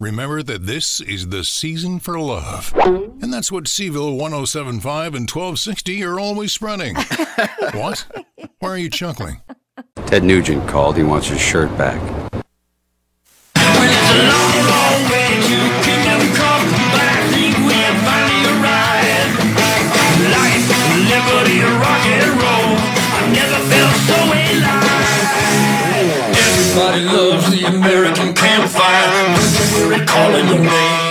Remember that this is the season for love. And that's what Cville 1075 and 1260 are always spreading. what? Why are you chuckling? Ted Nugent called. He wants his shirt back. Everybody loves the American campfire. Calling your name.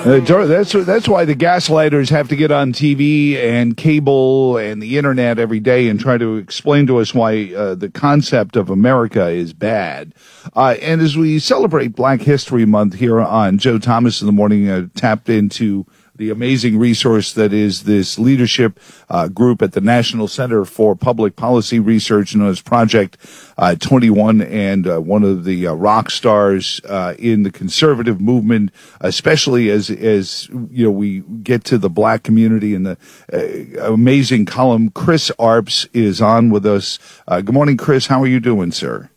Uh, that's that's why the gaslighters have to get on TV and cable and the internet every day and try to explain to us why uh, the concept of America is bad. Uh, and as we celebrate Black History Month here on Joe Thomas in the morning, uh, tapped into the amazing resource that is this leadership uh, group at the National Center for Public Policy Research, known as Project uh, 21, and uh, one of the uh, rock stars uh, in the conservative movement, especially as as you know we get to the black community and the uh, amazing column. Chris Arps is on with us. good morning, Chris. How are you doing, sir?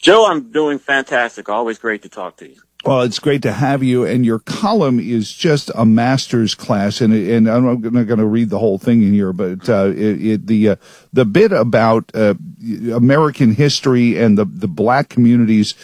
Joe, I'm doing fantastic. Always great to talk to you. Well, it's great to have you, and your column is just a master's class. And and I'm not going to read the whole thing in here, but uh, it, it, the uh, the bit about uh, American history and the the black communities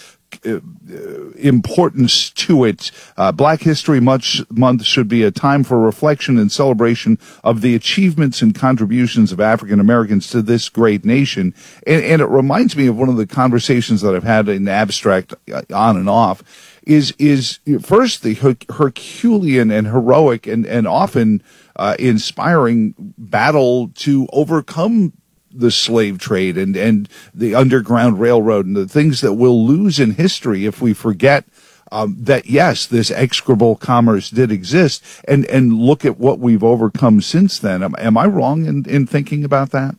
importance to it. Uh, Black History Month, Month should be a time for reflection and celebration of the achievements and contributions of African Americans to this great nation. And, and, it reminds me of one of the conversations that I've had in abstract uh, on and off. Is is first the Herculean and heroic and and often uh, inspiring battle to overcome the slave trade and, and the Underground Railroad and the things that we'll lose in history if we forget um, that yes, this execrable commerce did exist, and and look at what we've overcome since then. Am, am I wrong in, in thinking about that?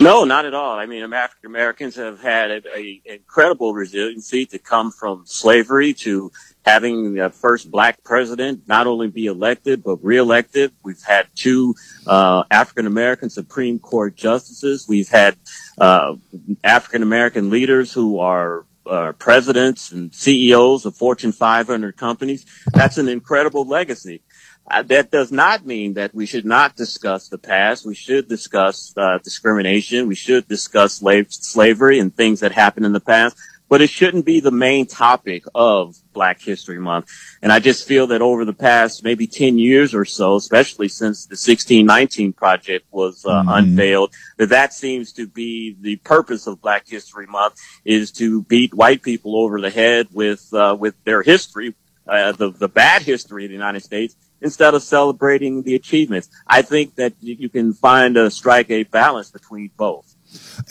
No, not at all. I mean, African Americans have had a, a, incredible resiliency to come from slavery to having the first black president not only be elected but reelected. We've had two uh, African American Supreme Court justices. We've had uh, African American leaders who are uh, presidents and CEOs of Fortune 500 companies. That's an incredible legacy. Uh, that does not mean that we should not discuss the past. We should discuss uh, discrimination. We should discuss slave- slavery and things that happened in the past but it shouldn't be the main topic of Black History Month. And I just feel that over the past maybe 10 years or so, especially since the 1619 project was uh, mm-hmm. unveiled, that that seems to be the purpose of Black History Month is to beat white people over the head with, uh, with their history, uh, the, the bad history of the United States instead of celebrating the achievements. I think that you can find a strike a balance between both.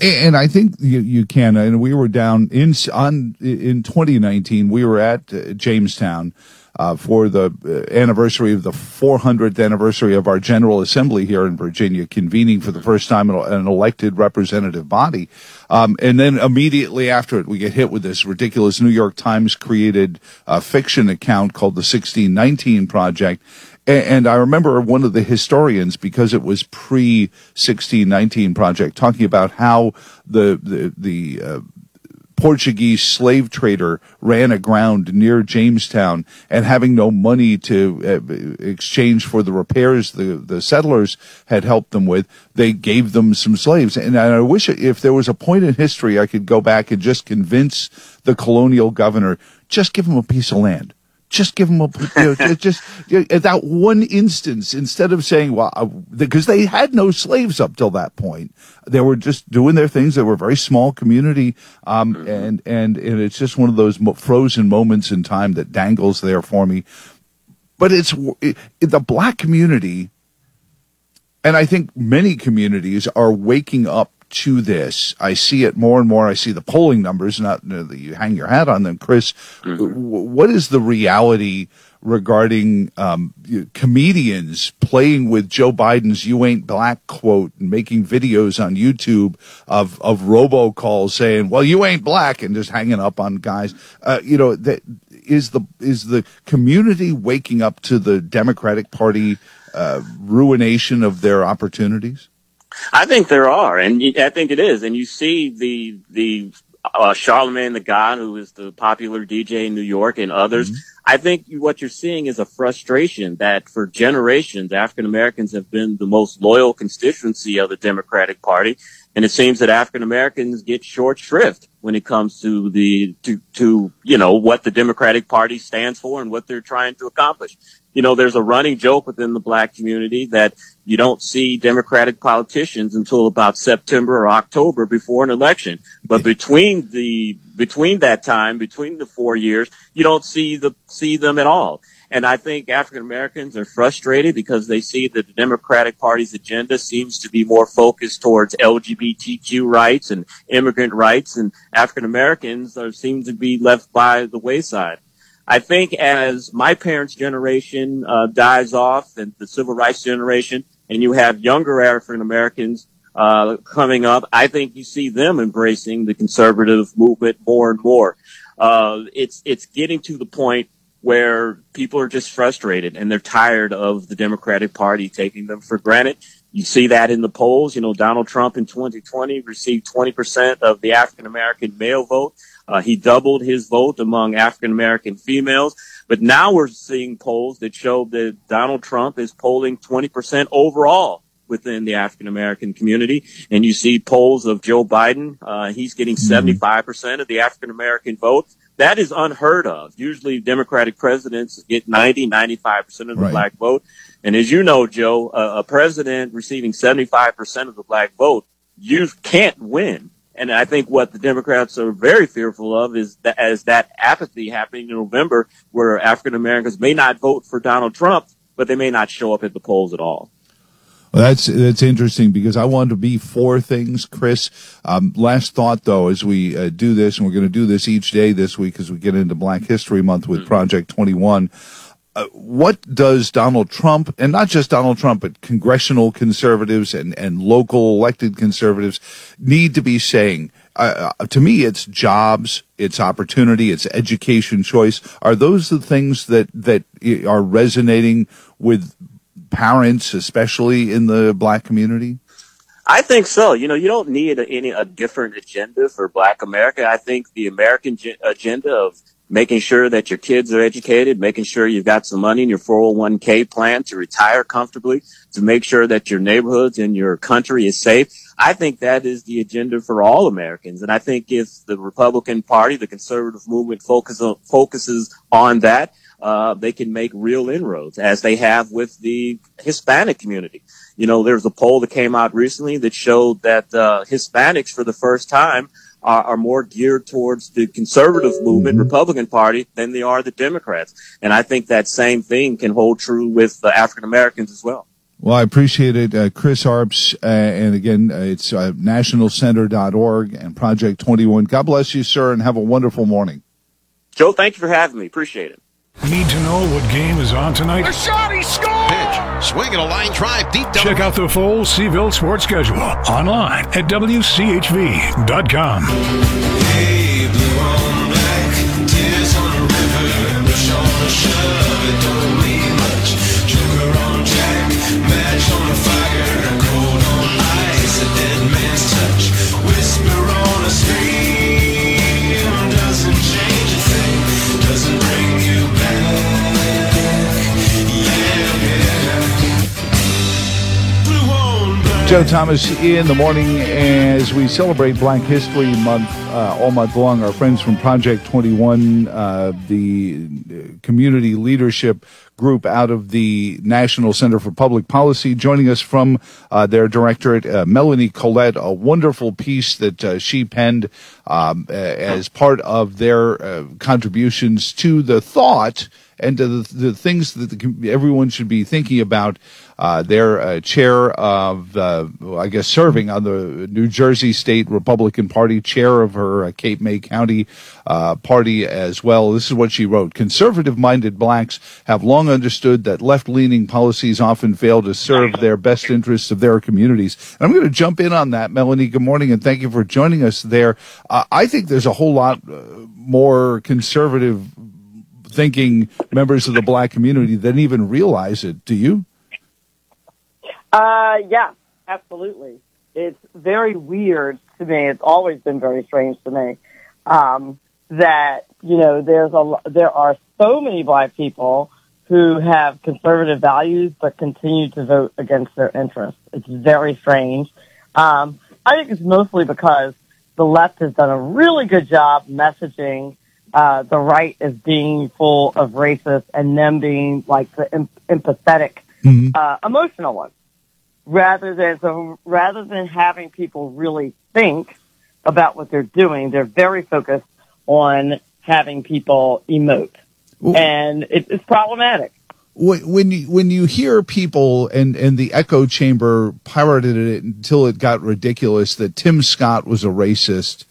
And I think you, you can. And we were down in on in 2019. We were at uh, Jamestown uh, for the uh, anniversary of the 400th anniversary of our General Assembly here in Virginia, convening for the first time an elected representative body. Um, and then immediately after it, we get hit with this ridiculous New York Times created uh, fiction account called the 1619 Project. And, I remember one of the historians, because it was pre 1619 project, talking about how the the, the uh, Portuguese slave trader ran aground near Jamestown and having no money to uh, exchange for the repairs the, the settlers had helped them with, they gave them some slaves. And I wish if there was a point in history I could go back and just convince the colonial governor, just give them a piece of land just give them a you know, just you know, that one instance instead of saying well because uh, they had no slaves up till that point. They were just doing their things. They were a very small community um, mm-hmm. and and and it's just one of those frozen moments in time that dangles there for me. But it's it, the black community and I think many communities are waking up to this. I see it more and more. I see the polling numbers, not that you hang your hat on them. Chris, mm-hmm. what is the reality regarding um, comedians playing with Joe Biden's "You ain't black" quote and making videos on YouTube of of robocalls saying, "Well, you ain't black," and just hanging up on guys. Uh, you know, that is the is the community waking up to the Democratic Party uh, ruination of their opportunities? I think there are, and I think it is. And you see the the uh, Charlemagne the God, who is the popular DJ in New York, and others. Mm-hmm. I think what you're seeing is a frustration that for generations, African Americans have been the most loyal constituency of the Democratic Party. And it seems that African Americans get short shrift when it comes to the, to, to, you know, what the Democratic Party stands for and what they're trying to accomplish. You know, there's a running joke within the black community that you don't see Democratic politicians until about September or October before an election. But between the, between that time, between the four years, you don't see the, see them at all. And I think African Americans are frustrated because they see that the Democratic Party's agenda seems to be more focused towards LGBTQ rights and immigrant rights, and African Americans are seem to be left by the wayside. I think as my parents' generation uh, dies off and the civil rights generation, and you have younger African Americans uh, coming up, I think you see them embracing the conservative movement more and more. Uh, it's it's getting to the point where people are just frustrated and they're tired of the Democratic Party taking them for granted. You see that in the polls. You know, Donald Trump in 2020 received 20% of the African American male vote. Uh, he doubled his vote among African American females. But now we're seeing polls that show that Donald Trump is polling 20% overall within the African American community. And you see polls of Joe Biden. Uh, he's getting 75% of the African American vote. That is unheard of. Usually Democratic presidents get 90, 95% of the Right. black vote. And as you know, Joe, a, a president receiving 75% of the black vote, you can't win. And I think what the Democrats are very fearful of is that as that apathy happening in November, where African Americans may not vote for Donald Trump, but they may not show up at the polls at all. Well, that's that's interesting because I want to be for things, Chris. Um, last thought though, as we uh, do this, and we're going to do this each day this week as we get into Black History Month with Project Twenty One. Uh, what does Donald Trump, and not just Donald Trump, but congressional conservatives and, and local elected conservatives need to be saying? Uh, uh, to me, it's jobs, it's opportunity, it's education choice. Are those the things that, that are resonating with parents, especially in the black community? I think so. You know, you don't need a, any a different agenda for Black America. I think the American ge- agenda of making sure that your kids are educated, making sure you've got some money in your 401k plan to retire comfortably, to make sure that your neighborhoods and your country is safe. I think that is the agenda for all Americans. And I think if the Republican Party, the conservative movement focus on, focuses on that, uh, they can make real inroads as they have with the Hispanic community. You know, there's a poll that came out recently that showed that uh, Hispanics, for the first time, are, are more geared towards the conservative movement, Republican Party, than they are the Democrats. And I think that same thing can hold true with the African Americans as well. Well, I appreciate it. Uh, Chris Arps, uh, and again, uh, it's uh, nationalcenter.org and Project 21. God bless you, sir, and have a wonderful morning. Joe, thank you for having me. Appreciate it. Need to know what game is on tonight? Pitch. Swing and a line drive deep down. Check out the full Cville sports schedule online at WCHV.com. Joe Thomas in the morning as we celebrate Black History Month uh, all month long. Our friends from Project 21, uh, the community leadership group out of the National Center for Public Policy, joining us from uh, their directorate, uh, Melanie Collette, a wonderful piece that uh, she penned um, as part of their uh, contributions to the thought and the, the things that the, everyone should be thinking about. Uh, their uh, chair of, uh, I guess, serving on the New Jersey State Republican Party, chair of her uh, Cape May County uh, party as well. This is what she wrote. Conservative minded blacks have long understood that left leaning policies often fail to serve their best interests of their communities. And I'm going to jump in on that, Melanie. Good morning, and thank you for joining us there. Uh, I think there's a whole lot more conservative thinking members of the black community than even realize it. Do you? Uh, yeah, absolutely. It's very weird to me. It's always been very strange to me um, that you know there's a there are so many black people who have conservative values but continue to vote against their interests. It's very strange. Um, I think it's mostly because the left has done a really good job messaging uh, the right as being full of racists and them being like the em- empathetic, uh, emotional ones, rather than so rather than having people really think about what they're doing, they're very focused on having people emote, and it, it's problematic. when when you when you hear people and and the echo chamber pirated it until it got ridiculous that Tim Scott was a racist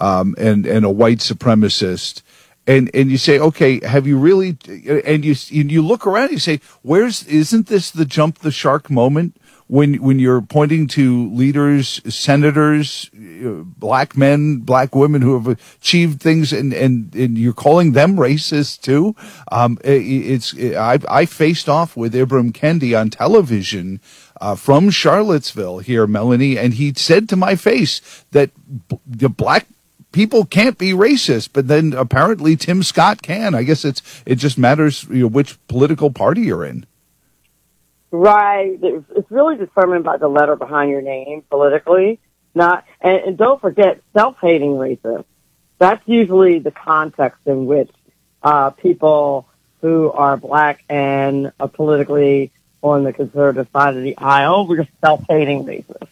um, and and a white supremacist. And, and you say, okay, have you really? And you you look around, and you say, where's? Isn't this the jump the shark moment when when you're pointing to leaders, senators, uh, black men, black women who have achieved things, and and, and you're calling them racist too? Um, i- it's I I faced off with Ibram Kendi on television uh, from Charlottesville here, Melanie, and he said to my face that b- the black people can't be racist, but then apparently Tim Scott can. I guess it's it just matters you know, which political party you're in. Right. It's really determined by the letter behind your name politically. Not, and, and don't forget self-hating racists. That's usually the context in which uh, people who are black and are politically on the conservative side of the aisle, we're self-hating racists.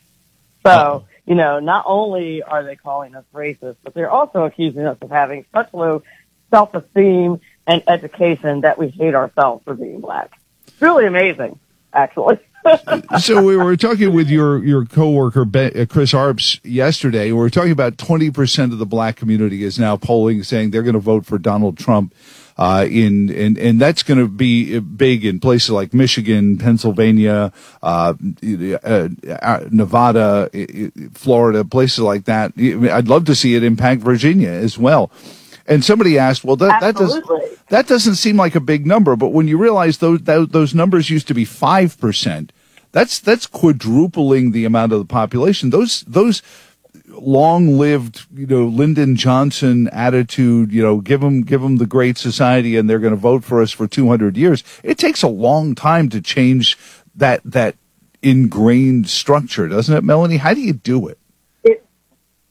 So, you know, not only are they calling us racist, but they're also accusing us of having such low self-esteem and education that we hate ourselves for being black. It's really amazing, actually. so we were talking with your your coworker ben, uh, Chris Arps yesterday. We were talking about twenty percent of the black community is now polling, saying they're going to vote for Donald Trump. Uh, in and and that's going to be big in places like Michigan, Pennsylvania, uh, uh, uh, Nevada, Florida, places like that. I'd love to see it impact Virginia as well. And somebody asked, well, that, that does Absolutely. that doesn't seem like a big number, but when you realize those those, those numbers used to be five percent, that's that's quadrupling the amount of the population. Those those long-lived, you know, Lyndon Johnson attitude, you know, give them give them the great society, and they're going to vote for us for two hundred years. It takes a long time to change that that ingrained structure, doesn't it, Melanie? How do you do it? It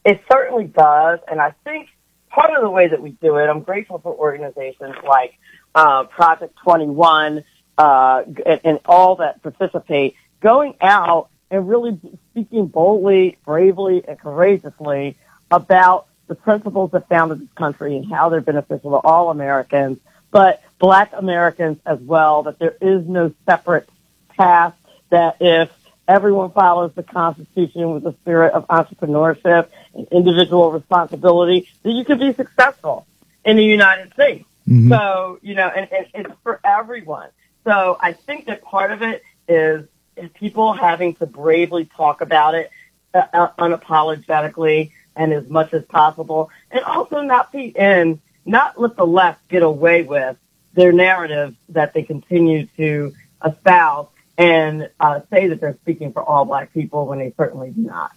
it certainly does, and I think part of the way that we do it, I'm grateful for organizations like uh, Project 21 uh, and, and all that participate, going out and really speaking boldly, bravely, and courageously about the principles that founded this country and how they're beneficial to all Americans, but Black Americans as well. That there is no separate path. That if everyone follows the Constitution with the spirit of entrepreneurship and individual responsibility, that you can be successful in the United States. Mm-hmm. So, you know, and, and it's for everyone. So I think that part of it is, is people having to bravely talk about it uh, uh, unapologetically and as much as possible, and also not be in, not let the left get away with their narrative that they continue to espouse and uh, say that they're speaking for all black people when they certainly do not.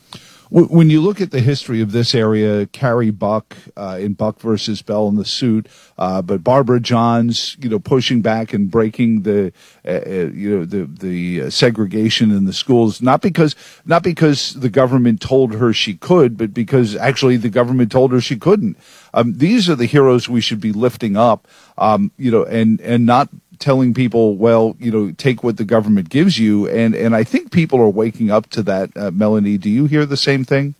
Wh- When you look at the history of this area, Carrie Buck uh, in Buck versus Bell in the suit, uh, but Barbara Johns, you know, pushing back and breaking the, uh, uh, you know, the the uh, segregation in the schools, not because not because the government told her she could, but because actually the government told her she couldn't. Um, these are the heroes we should be lifting up, um, you know, and and not telling people, well, you know, take what the government gives you. And, and I think people are waking up to that. Uh, Melanie, do you hear the same thing?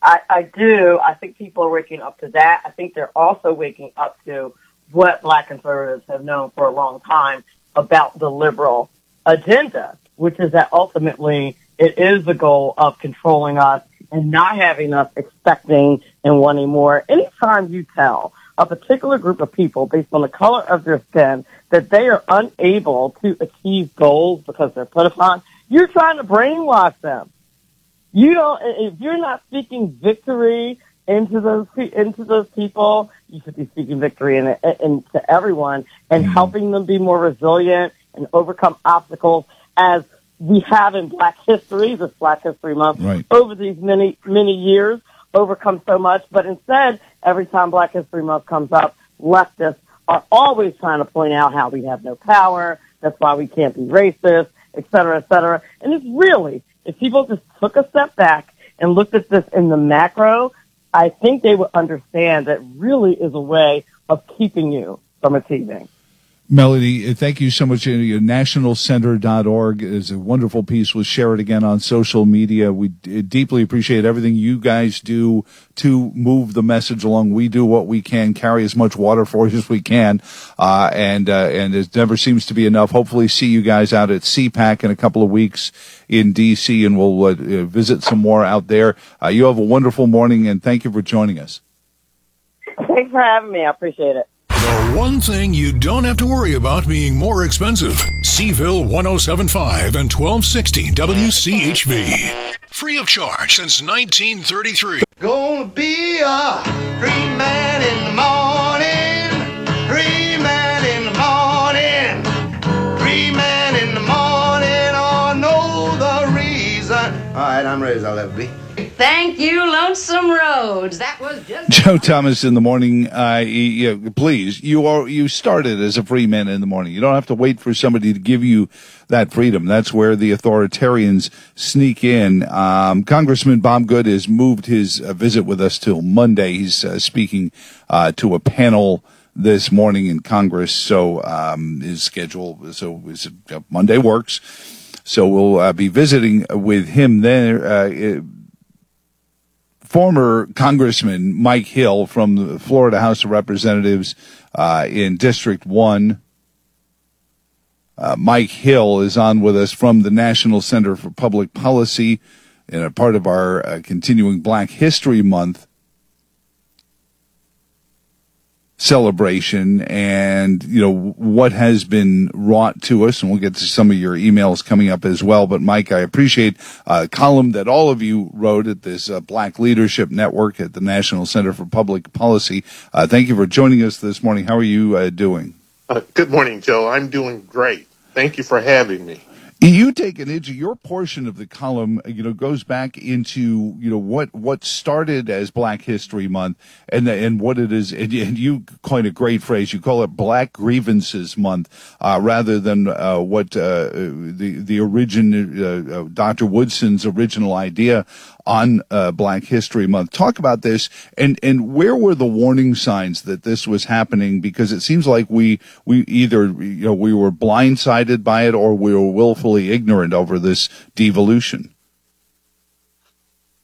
I, I do. I think people are waking up to that. I think they're also waking up to what black conservatives have known for a long time about the liberal agenda, which is that ultimately it is the goal of controlling us and not having us expecting and wanting more. Anytime you tell a particular group of people based on the color of their skin that they are unable to achieve goals because they're put upon, you're trying to brainwash them. You don't if you're not speaking victory into those into those people you should be speaking victory in, in, to everyone and hmm. helping them be more resilient and overcome obstacles as we have in black history this black history month Right. over these many many years overcome so much. But instead, every time Black History Month comes up, leftists are always trying to point out how we have no power. That's why we can't be racist, et cetera, et cetera. And it's really, if people just took a step back and looked at this in the macro, I think they would understand that really is a way of keeping you from achieving. Melody, thank you so much. Nationalcenter.org is a wonderful piece. We'll share it again on social media. We deeply appreciate everything you guys do to move the message along. We do what we can, carry as much water for you as we can. Uh, and, uh, and it never seems to be enough. Hopefully see you guys out at CPAC in a couple of weeks in DC and we'll uh, visit some more out there. Uh, you have a wonderful morning and thank you for joining us. Thanks for having me. I appreciate it. The one thing you don't have to worry about being more expensive. Cville 1075 and 1260 WCHV. Free of charge since 1933. Gonna be a free man in the morning. Free man in the morning. Free man in the morning. Oh, know the reason. All right, I'm ready as I'll ever be. Thank you, Lonesome Roads. That was just. Joe Thomas in the morning. Uh, you, please, you are you started as a free man in the morning. You don't have to wait for somebody to give you that freedom. That's where the authoritarians sneak in. Um, Congressman Bob Good has moved his uh, visit with us till Monday. He's uh, speaking uh, to a panel this morning in Congress. So um, his schedule. So uh, Monday works. So we'll uh, be visiting with him there. Uh, former Congressman Mike Hill from the Florida House of Representatives uh, in District 1. Uh, Mike Hill is on with us from the National Center for Public Policy and a part of our uh, continuing Black History Month celebration and you know what has been wrought to us and we'll get to some of your emails coming up as well but mike i appreciate a column that all of you wrote at this uh, black leadership network at the national center for public policy uh, thank you for joining us this morning how are you uh, doing Uh, good morning, Joe. I'm doing great. Thank you for having me. You take an into your portion of the column you know goes back into you know what what started as black history month and and what it is and, and you coined a great phrase. You call it black grievances month uh, rather than uh, what uh, the the origin uh, uh, dr woodson's original idea on uh, Black History Month. Talk about this, and and where were the warning signs that this was happening? Because it seems like we we either you know we were blindsided by it or we were willfully ignorant over this devolution.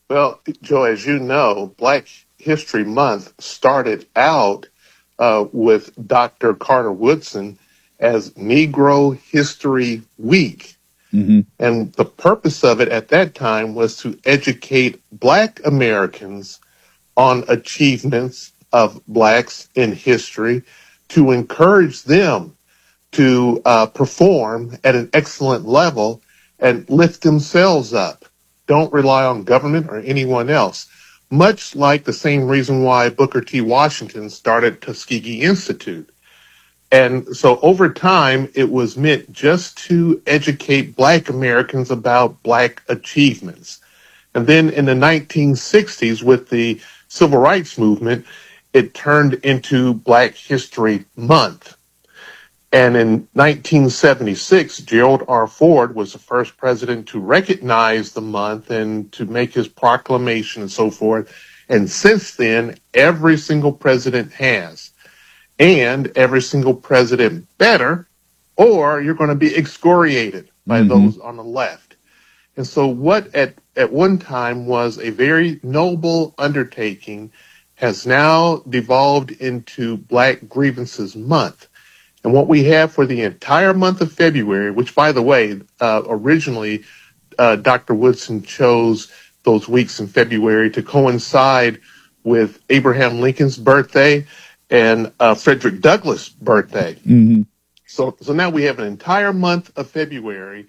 Well, Joe, as you know, Black History Month started out uh, with Dr. Carter Woodson as Negro History Week. And the purpose of it at that time was to educate Black Americans on achievements of Blacks in history, to encourage them to uh, perform at an excellent level and lift themselves up. Don't rely on government or anyone else. Much like the same reason why Booker T. Washington started Tuskegee Institute. And so over time, it was meant just to educate Black Americans about Black achievements. And then in the 1960s, with the Civil Rights Movement, it turned into Black History Month. And in 1976, Gerald R. Ford was the first president to recognize the month and to make his proclamation and so forth. And since then, every single president has. And every single president better, or you're going to be excoriated by Mhm. those on the left. And so what at, at one time was a very noble undertaking has now devolved into Black Grievances Month. And what we have for the entire month of February, which by the way, uh, originally uh, Dr. Woodson chose those weeks in February to coincide with Abraham Lincoln's birthday and uh, Frederick Douglass' birthday. Mm-hmm. So, so now we have an entire month of February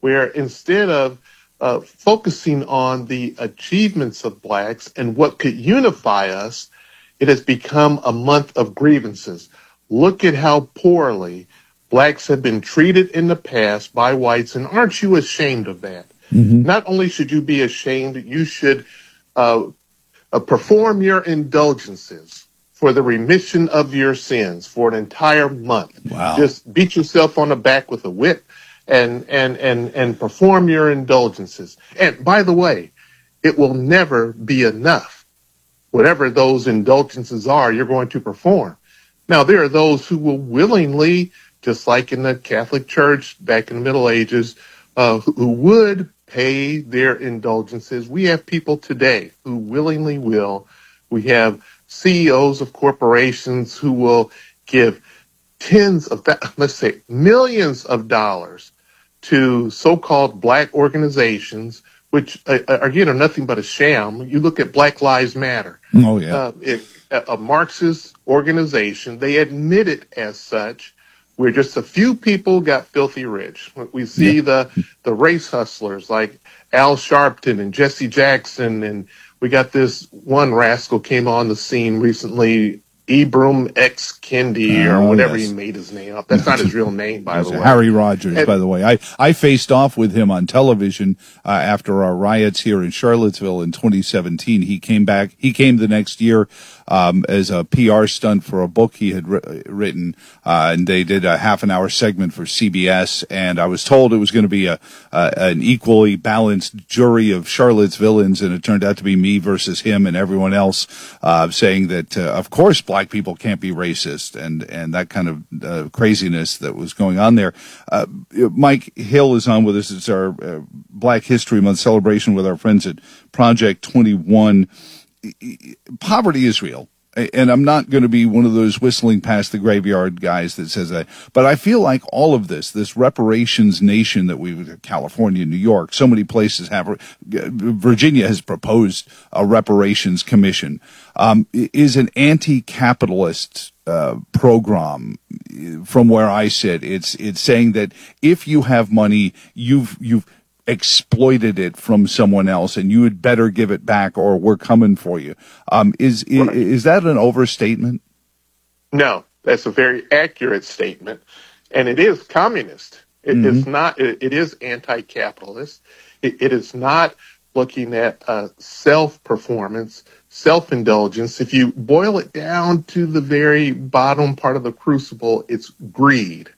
where instead of uh, focusing on the achievements of blacks and what could unify us, it has become a month of grievances. Look at how poorly blacks have been treated in the past by whites, and aren't you ashamed of that? Not only should you be ashamed, you should uh, uh, perform your indulgences for the remission of your sins for an entire month. Wow. Just beat yourself on the back with a whip and, and, and, and perform your indulgences. And by the way, it will never be enough. Whatever those indulgences are, you're going to perform. Now, there are those who will willingly, just like in the Catholic Church back in the Middle Ages, uh, who, who would pay their indulgences. We have people today who willingly will. We have CEOs of corporations who will give tens of, thou- let's say, millions of dollars to so-called black organizations, which uh, uh, again are nothing but a sham. You look at Black Lives Matter. Oh yeah. Uh, it, a a Marxist organization. They admit it as such. Where just a few people got filthy rich. We see the the race hustlers like Al Sharpton and Jesse Jackson, and we got this one rascal came on the scene recently, Ibram X Kendi or Oh, whatever yes. he made his name up. That's not his real name, by the way. Harry Rogers, And- by the way. I, I faced off with him on television uh, after our riots here in Charlottesville in 2017. He came back. He came the next year um, as a PR stunt for a book he had wri- written, uh, and they did a half an hour segment for CBS. And I was told it was going to be a, a an equally balanced jury of Charlotte's villains, and it turned out to be me versus him and everyone else, uh, saying that uh, of course black people can't be racist, and and that kind of uh, craziness that was going on there. Uh, Mike Hill is on with us. It's our uh, Black History Month celebration with our friends at Project Twenty One poverty is real. And I'm not going to be one of those whistling past the graveyard guys that says that. But I feel like all of this, this reparations nation that we've California, New York, so many places have, Virginia has proposed a reparations commission, um, is an anti-capitalist uh, program from where I sit. It's it's saying that if you have money, you've you've exploited it from someone else, and you had better give it back, or we're coming for you. Um, is, is is that an overstatement? No, that's a very accurate statement, and it is communist. It is not. It, it is anti-capitalist. It, it is not looking at uh, self-performance, self-indulgence. If you boil it down to the very bottom part of the crucible, it's greed.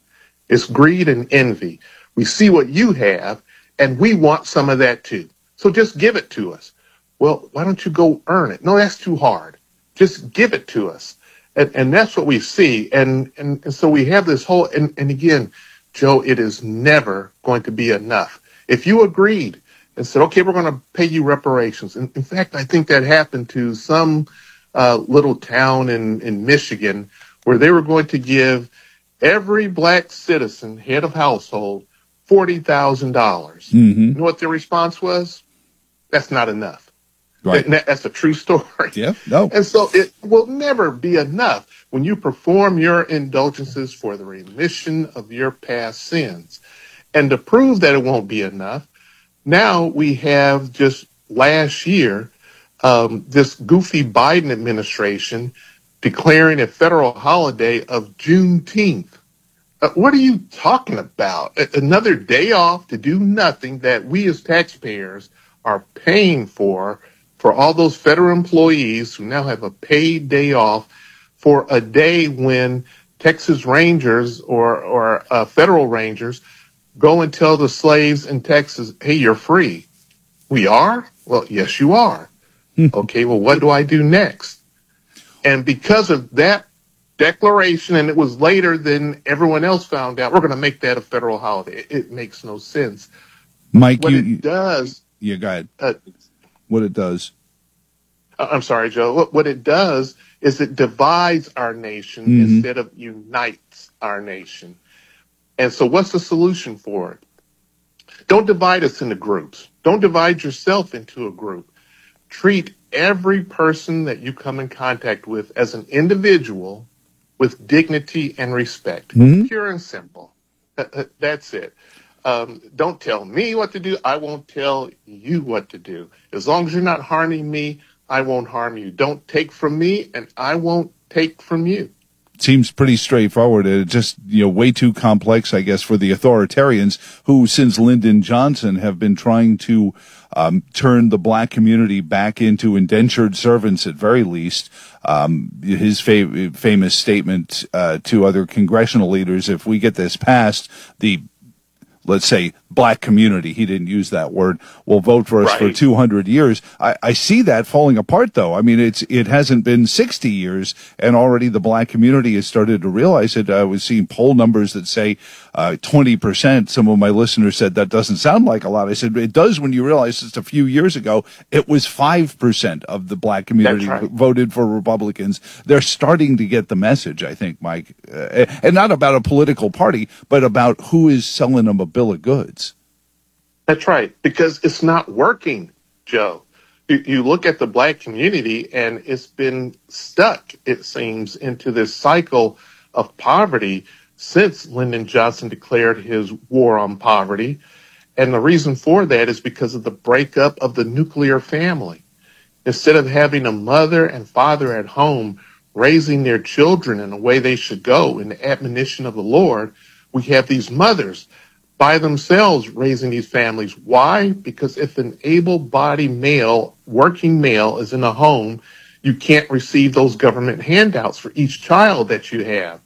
It's greed and envy. We see what you have, and we want some of that too. So just give it to us. Well, why don't you go earn it? No, that's too hard. Just give it to us. And, and that's what we see. And, and, and so we have this whole, and, and again, Joe, it is never going to be enough. If you agreed and said, okay, we're going to pay you reparations. In, in fact, I think that happened to some uh, little town in, in Michigan where they were going to give every black citizen, head of household, $40,000. Mm-hmm. You know what their response was? That's not enough. Right. That- that's a true story. Yeah. No. And so it will never be enough when you perform your indulgences for the remission of your past sins. And to prove that it won't be enough, now we have just last year um, this goofy Biden administration declaring a federal holiday of Juneteenth. Uh, what are you talking about? A- Another day off to do nothing that we as taxpayers are paying for, for all those federal employees who now have a paid day off for a day when Texas Rangers or, or uh, federal Rangers go and tell the slaves in Texas, hey, you're free. We are? Well, yes, you are. okay, well, what do I do next? And because of that declaration, and it was later than everyone else found out, we're going to make that a federal holiday. It, it makes no sense. Mike, What you, it does, yeah, go ahead. uh, What it does. uh, I'm sorry, Joe. What, what it does is it divides our nation Mhm. instead of unites our nation. And so, what's the solution for it? Don't divide us into groups. Don't divide yourself into a group. Treat every person that you come in contact with as an individual with dignity and respect. Mhm. Pure and simple. That- that- That's it. Um, don't tell me what to do. I won't tell you what to do. As long as you're not harming me, I won't harm you. Don't take from me, and I won't take from you. Seems pretty straightforward. It just, you know, way too complex, I guess, for the authoritarians who, since Lyndon Johnson, have been trying to um, turn the black community back into indentured servants at very least. Um, his fa- famous statement uh, to other congressional leaders: "If we get this passed, the let's say black community. He didn't use that word. Will vote for us Right. for 200 years. I, I see that falling apart though. I mean it's it hasn't been 60 years and already the black community has started to realize it. I was seeing poll numbers that say uh, 20% some of my listeners said that doesn't sound like a lot. I said it does when you realize just a few years ago it was 5% of the black community right. voted for republicans. They're starting to get the message i think mike. Uh, and not about a political party but about who is selling them a bill of goods That's right, because it's not working, Joe. You, you look at the black community and it's been stuck, it seems, into this cycle of poverty since Lyndon Johnson declared his war on poverty. And the reason for that is because of the breakup of the nuclear family. Instead of having a mother and father at home raising their children in the way they should go in the admonition of the Lord, we have these mothers by themselves raising these families. Why? Because if an able bodied male, working male, is in a home, you can't receive those government handouts for each child that you have.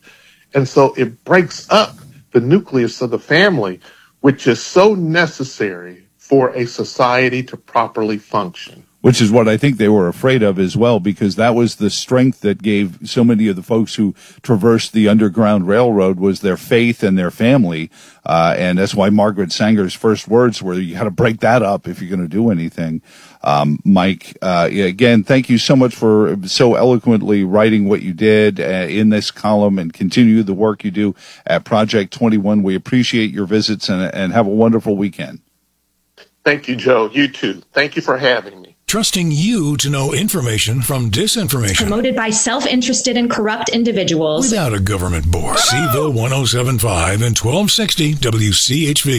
And so it breaks up the nucleus of the family, which is so necessary for a society to properly function. Which is what I think they were afraid of as well, because that was the strength that gave so many of the folks who traversed the Underground Railroad was their faith and their family, uh, and that's why Margaret Sanger's first words were, "You got to break that up if you're going to do anything." Um, Mike, uh, again, thank you so much for so eloquently writing what you did uh, in this column and continue the work you do at Project 21. We appreciate your visits and, and have a wonderful weekend. Thank you, Joe. You too. Thank you for having me. Trusting you to know information from disinformation Promoted by self interested and corrupt individuals. without a government board. Cville 1075 and 1260 WCHV.